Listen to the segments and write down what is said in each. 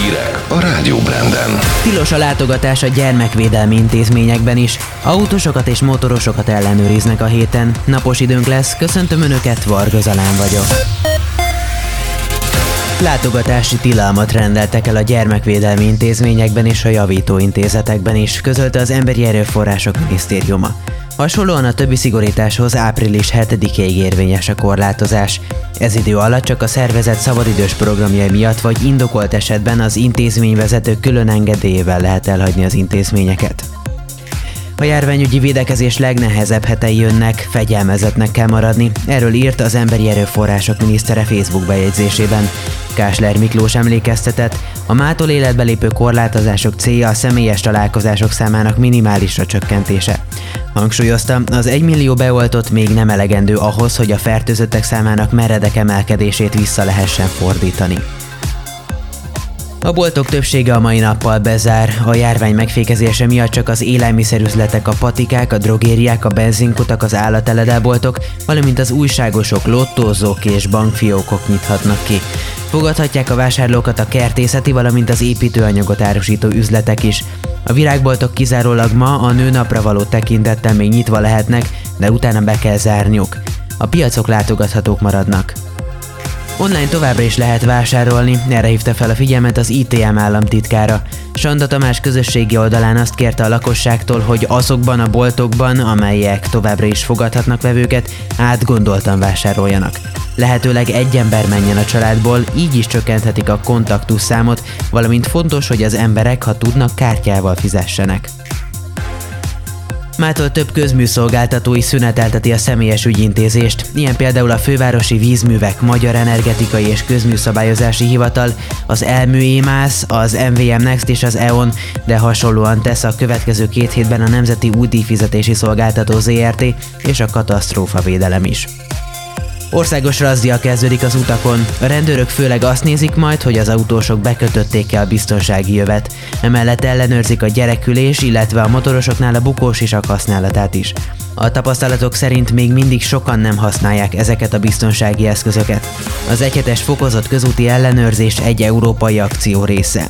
Hírek a Rádió Branden. Tilos a látogatás a gyermekvédelmi intézményekben is. Autósokat és motorosokat ellenőriznek a héten. Napos időnk lesz, köszöntöm Önöket, Varga Zalán vagyok. Látogatási tilalmat rendeltek el a gyermekvédelmi intézményekben és a javító intézetekben is, közölte az Emberi Erőforrások Minisztériuma. Hasonlóan a többi szigorításhoz április 7-ig érvényes a korlátozás. Ez idő alatt csak a szervezet szabadidős programjai miatt vagy indokolt esetben az intézményvezető külön engedélyével lehet elhagyni az intézményeket. A járványügyi védekezés legnehezebb hetei jönnek, fegyelmezetnek kell maradni, erről írt az Emberi Erőforrások minisztere Facebook bejegyzésében. Kásler Miklós emlékeztetett, a mától életbe lépő korlátozások célja a személyes találkozások számának minimálisra csökkentése. Hangsúlyozta, az 1 millió beoltott még nem elegendő ahhoz, hogy a fertőzöttek számának meredek emelkedését vissza lehessen fordítani. A boltok többsége a mai nappal bezár. A járvány megfékezése miatt csak az élelmiszerüzletek, a patikák, a drogériák, a benzinkutak, az állateledelboltok, valamint az újságosok, lottózók és bankfiókok nyithatnak ki. Fogadhatják a vásárlókat a kertészeti, valamint az építőanyagot árusító üzletek is. A virágboltok kizárólag ma a nőnapra való tekintettel még nyitva lehetnek, de utána be kell zárniuk. A piacok látogathatók maradnak. Online továbbra is lehet vásárolni, erre hívta fel a figyelmet az ITM államtitkára. Sanda Tamás közösségi oldalán azt kérte a lakosságtól, hogy azokban a boltokban, amelyek továbbra is fogadhatnak vevőket, átgondoltan vásároljanak. Lehetőleg egy ember menjen a családból, így is csökkenthetik a kontaktus számot, valamint fontos, hogy az emberek, ha tudnak, kártyával fizessenek. Mától több közműszolgáltatói szünetelteti a személyes ügyintézést, ilyen például a Fővárosi Vízművek Magyar Energetikai és Közműszabályozási Hivatal, az Elmű EMAS, az MVM Next és az EON, de hasonlóan tesz a következő két hétben a Nemzeti Útdíjfizetési Szolgáltató ZRT és a Katasztrófa Védelem is. Országos razzia kezdődik az utakon. A rendőrök főleg azt nézik majd, hogy az autósok bekötötték-e a biztonsági jövet. Emellett ellenőrzik a gyerekülés, illetve a motorosoknál a bukós isak használatát is. A tapasztalatok szerint még mindig sokan nem használják ezeket a biztonsági eszközöket. Az egyhetes fokozott közúti ellenőrzés egy európai akció része.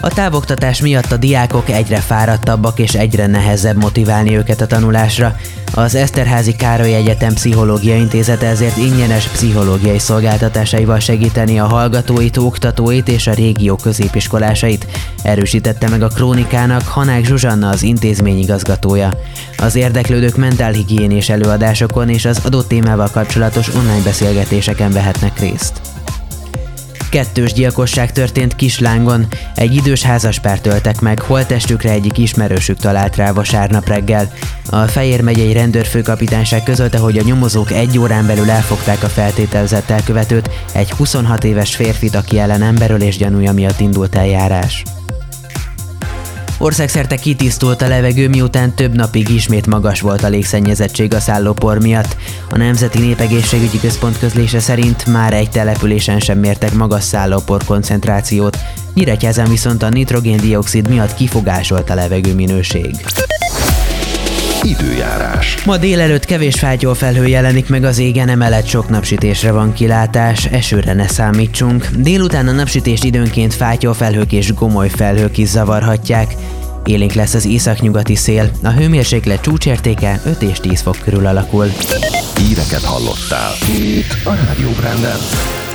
A távoktatás miatt a diákok egyre fáradtabbak és egyre nehezebb motiválni őket a tanulásra. Az Eszterházi Károly Egyetem Pszichológia Intézete ezért ingyenes pszichológiai szolgáltatásaival segíteni a hallgatóit, oktatóit és a régió középiskolásait, erősítette meg a krónikának Hanák Zsuzsanna az intézmény igazgatója. Az érdeklődők mentálhigiénés előadásokon és az adott témával kapcsolatos online beszélgetéseken vehetnek részt. Kettős gyilkosság történt Kislángon. Egy idős házaspár töltek meg, holtestükre egyik ismerősük talált rá vasárnap reggel. A Fejér megyei rendőrfőkapitányság közölte, hogy a nyomozók egy órán belül elfogták a feltételezett elkövetőt, egy 26 éves férfit, aki ellen emberölés gyanúja miatt indult eljárás. Országszerte kitisztult a levegő, miután több napig ismét magas volt a légszennyezettség a szállópor miatt. A Nemzeti Népegészségügyi Központ közlése szerint már egy településen sem mértek magas szállópor koncentrációt, Nyíregyházán viszont a nitrogén-dioxid miatt kifogásolt a levegő minőség. Időjárás. Ma délelőtt kevés felhő jelenik meg az égen, emellett sok napsütésre van kilátás, esőre ne számítsunk. Délután a napsütést időnként felhők és gomoly felhők is zavarhatják. Élénk lesz az északnyugati szél, a hőmérséklet csúcsértéke 5 és 10 fok körül alakul. Híreket hallottál itt a Rádió Branden.